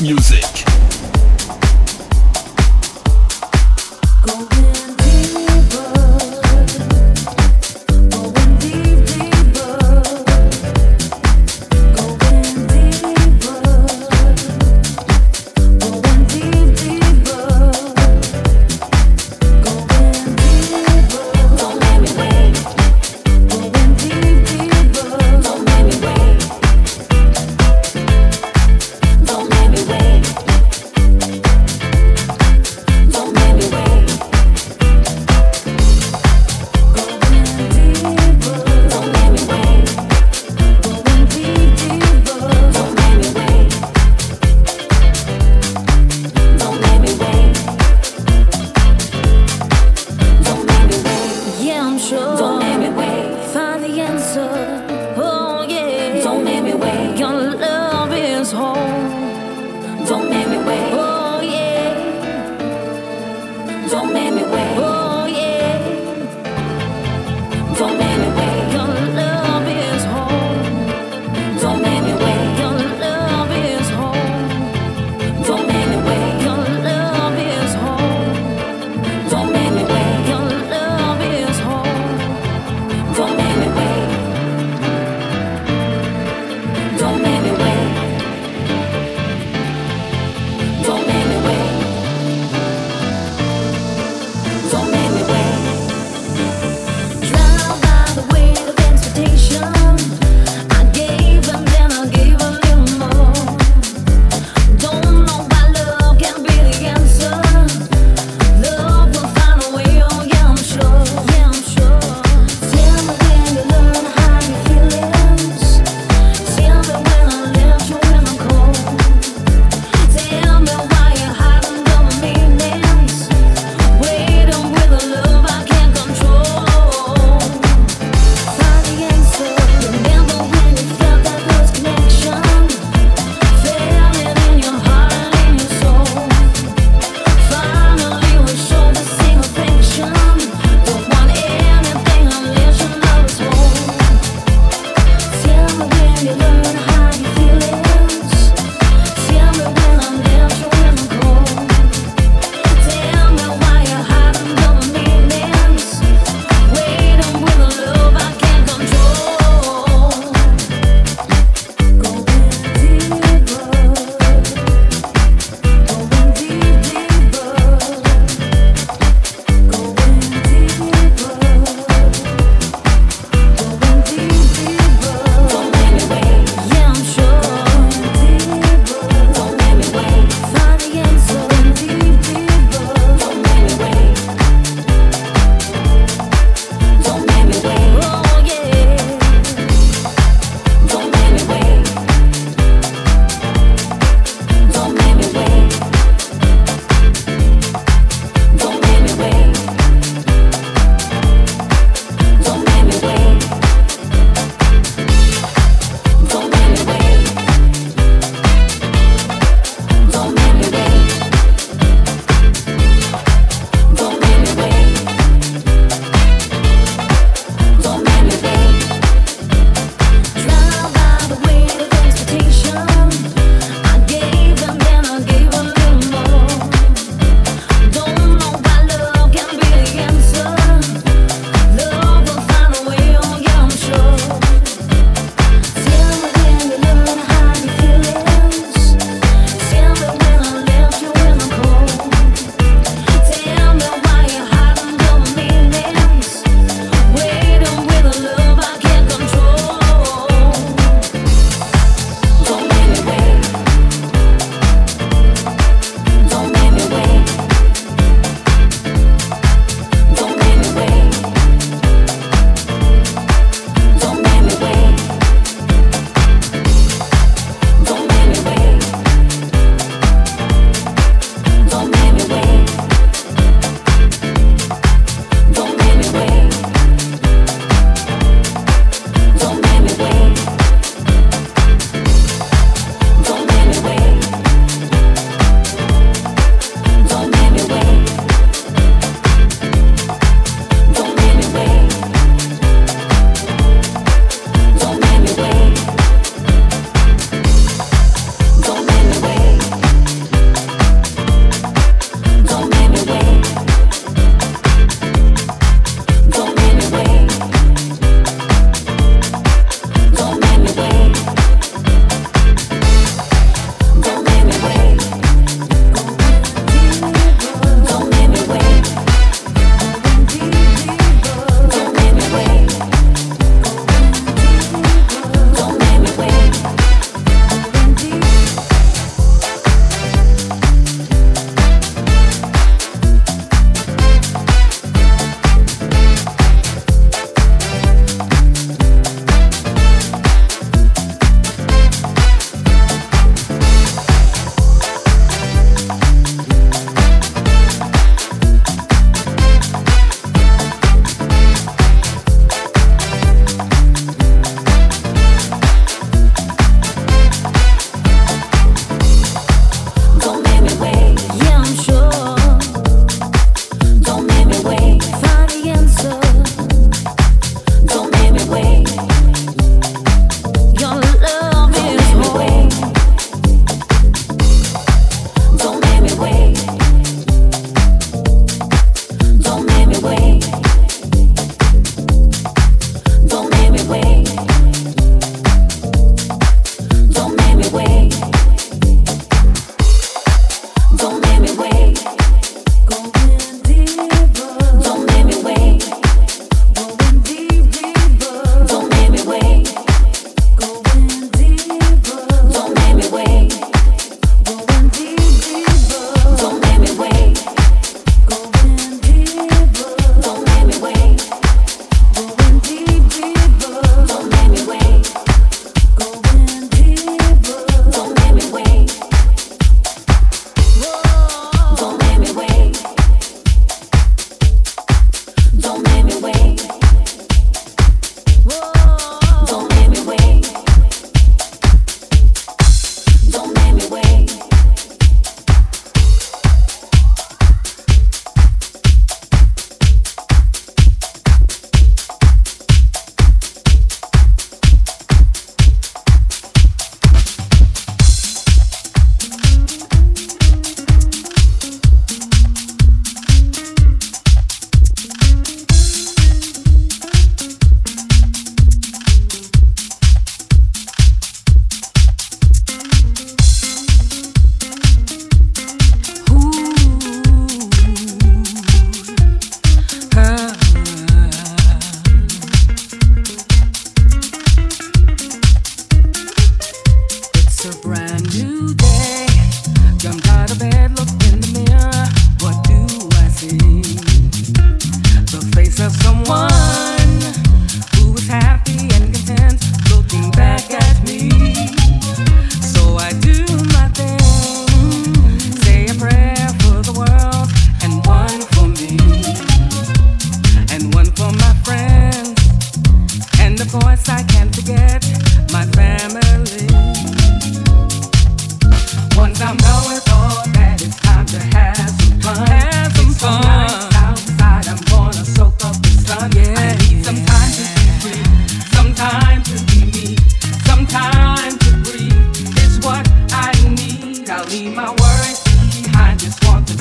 music.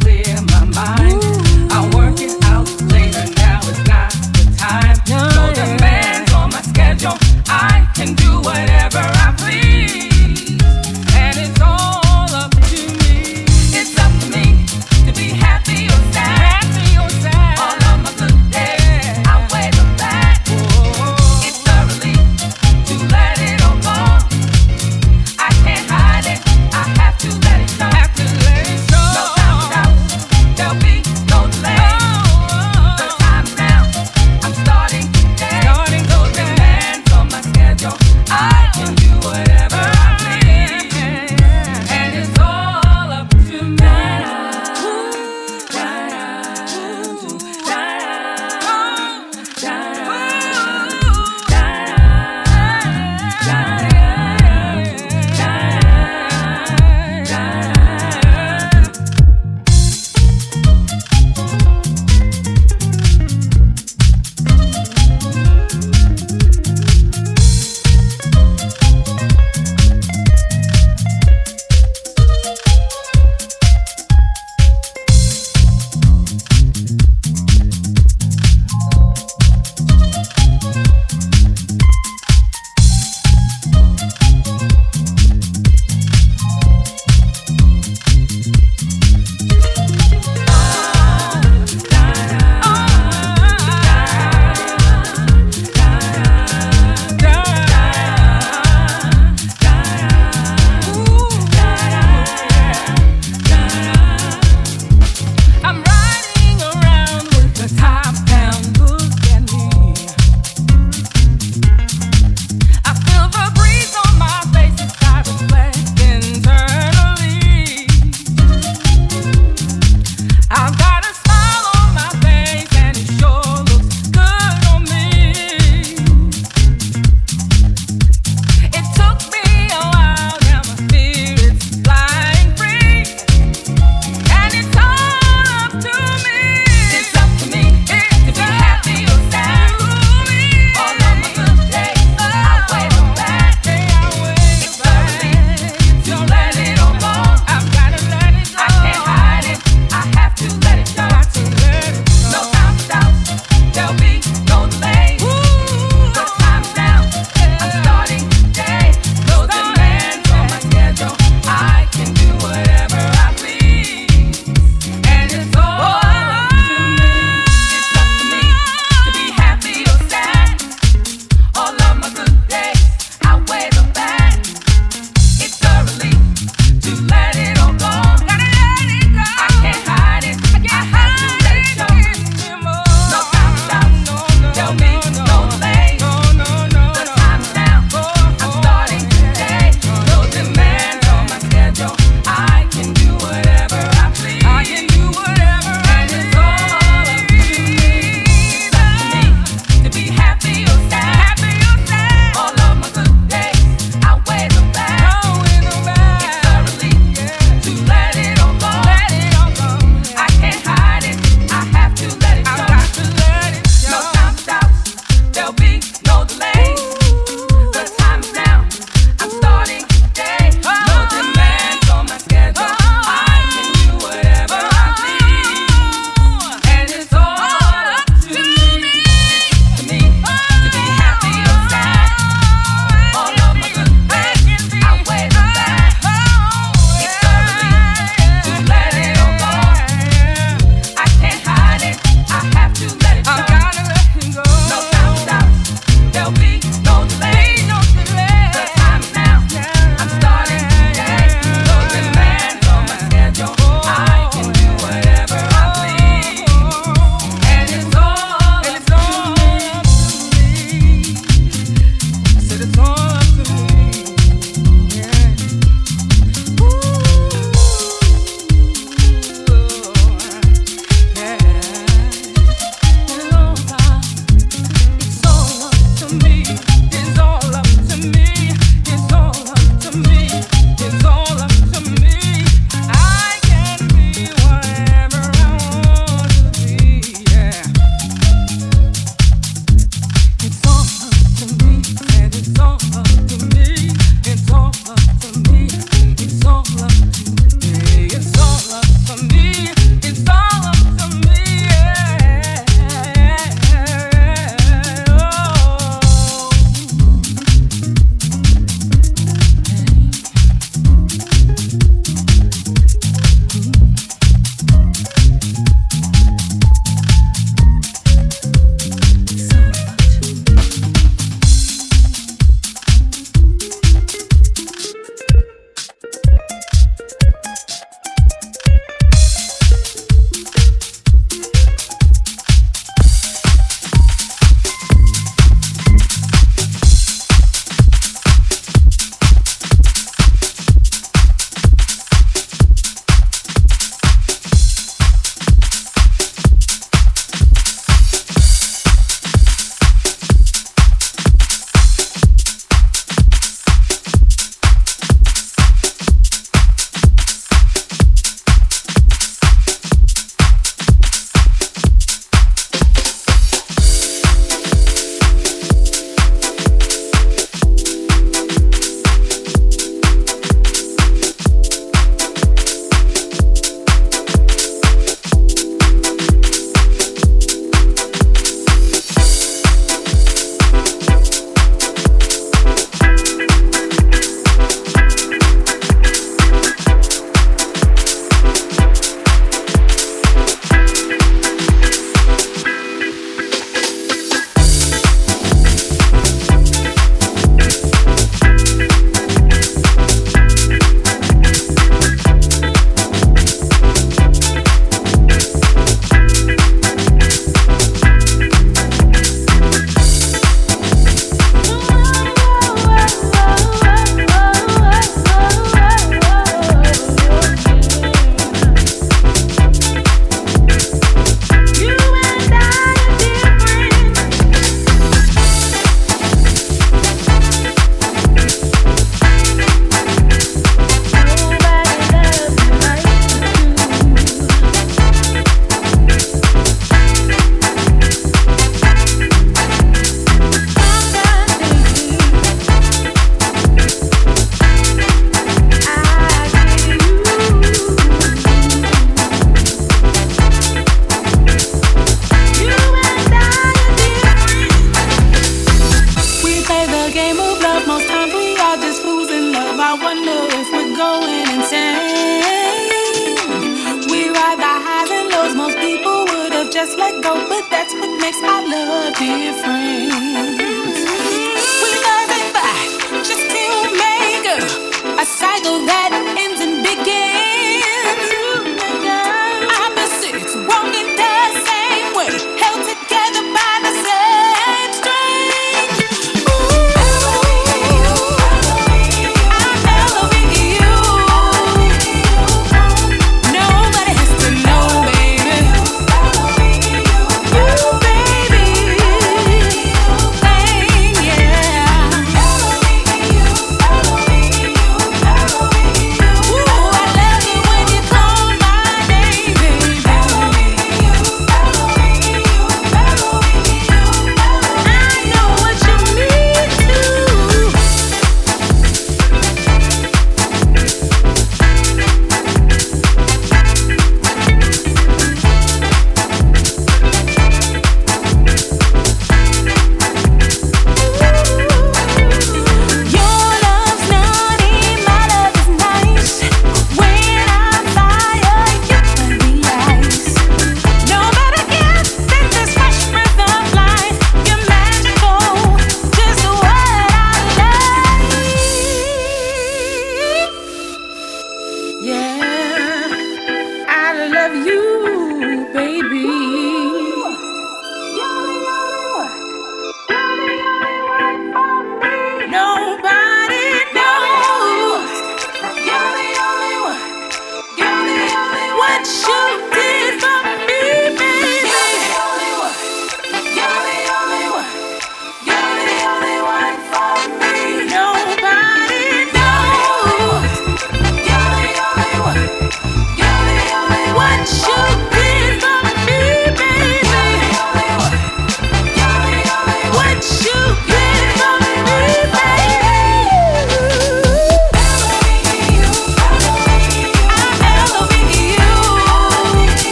clear my mind. Ooh.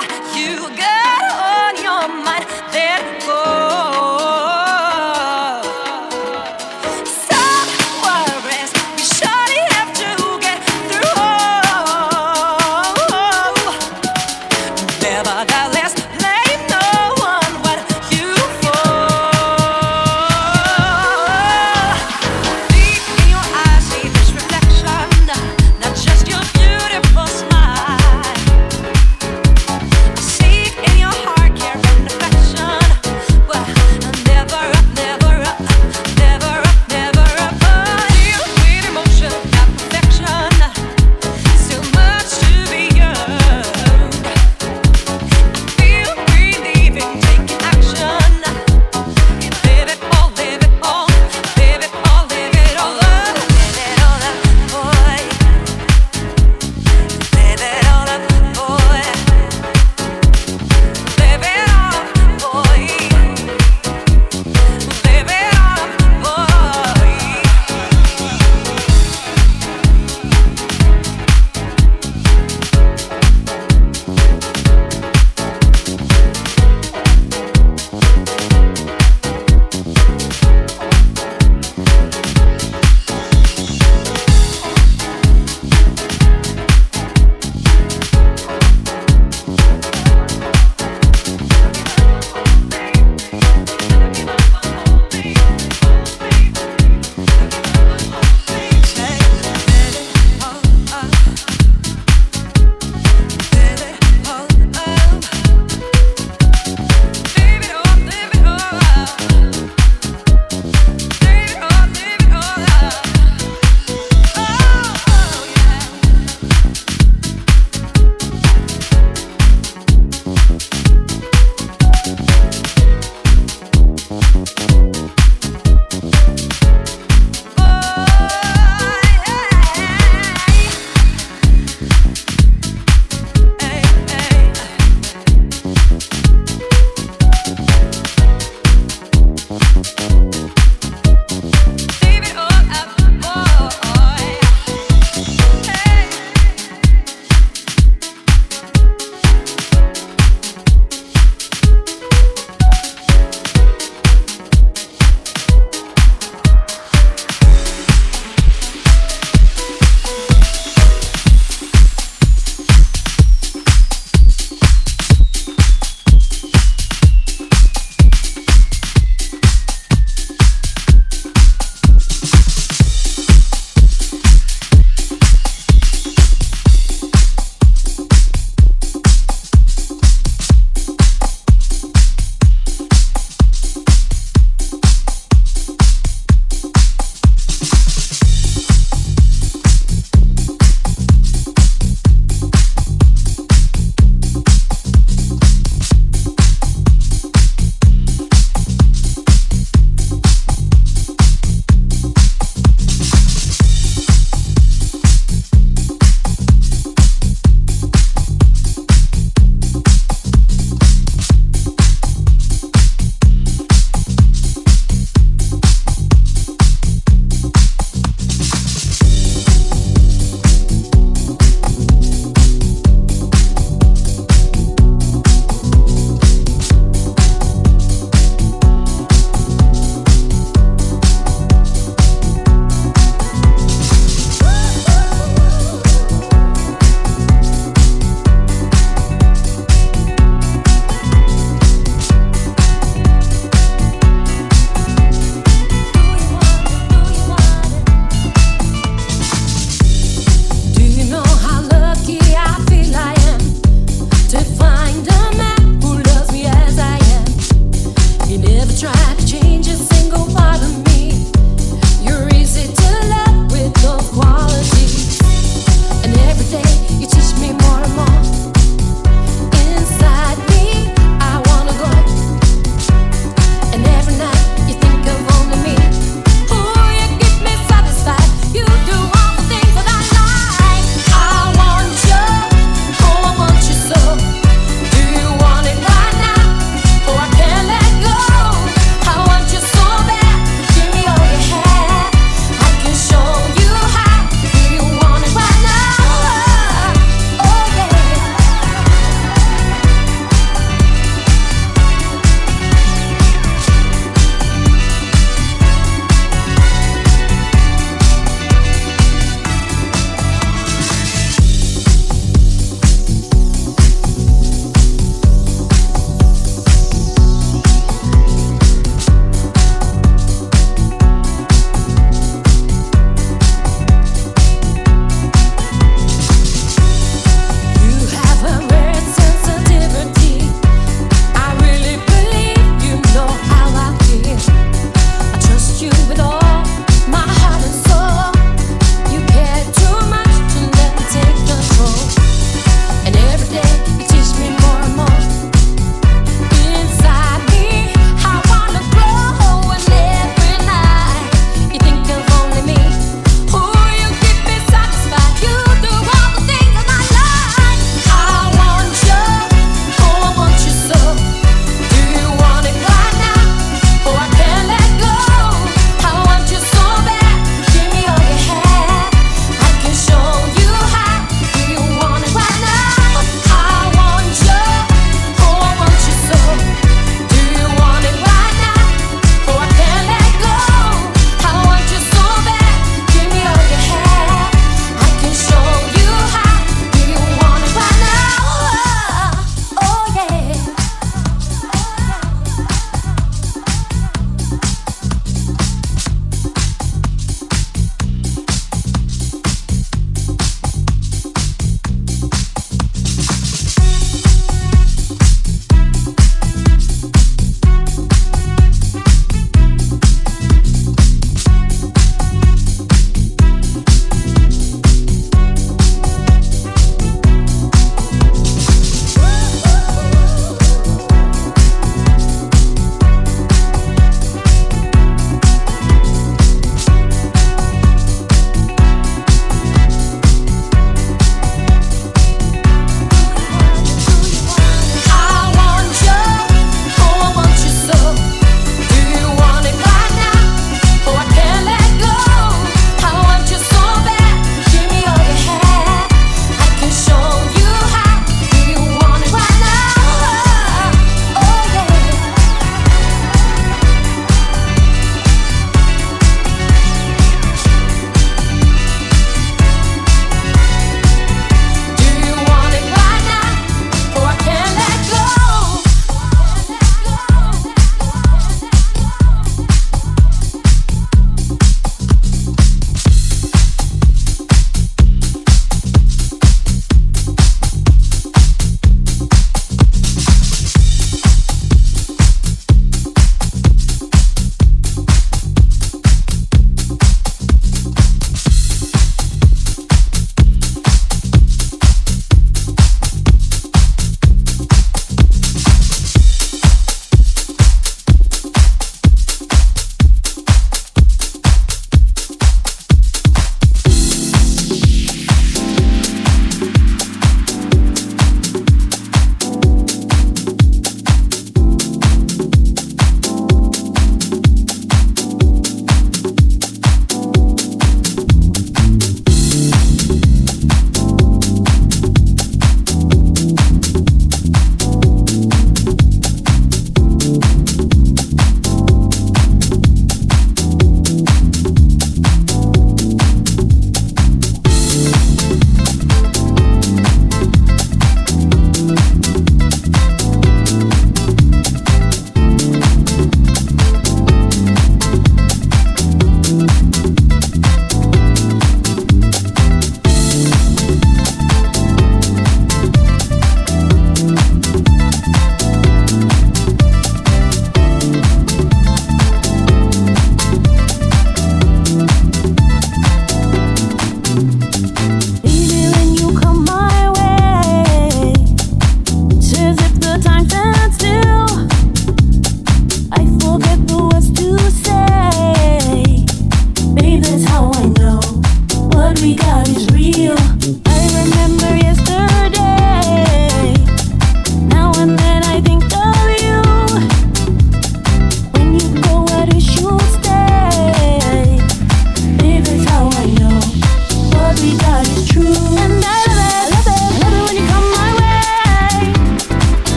Nevertheless, blame no one what you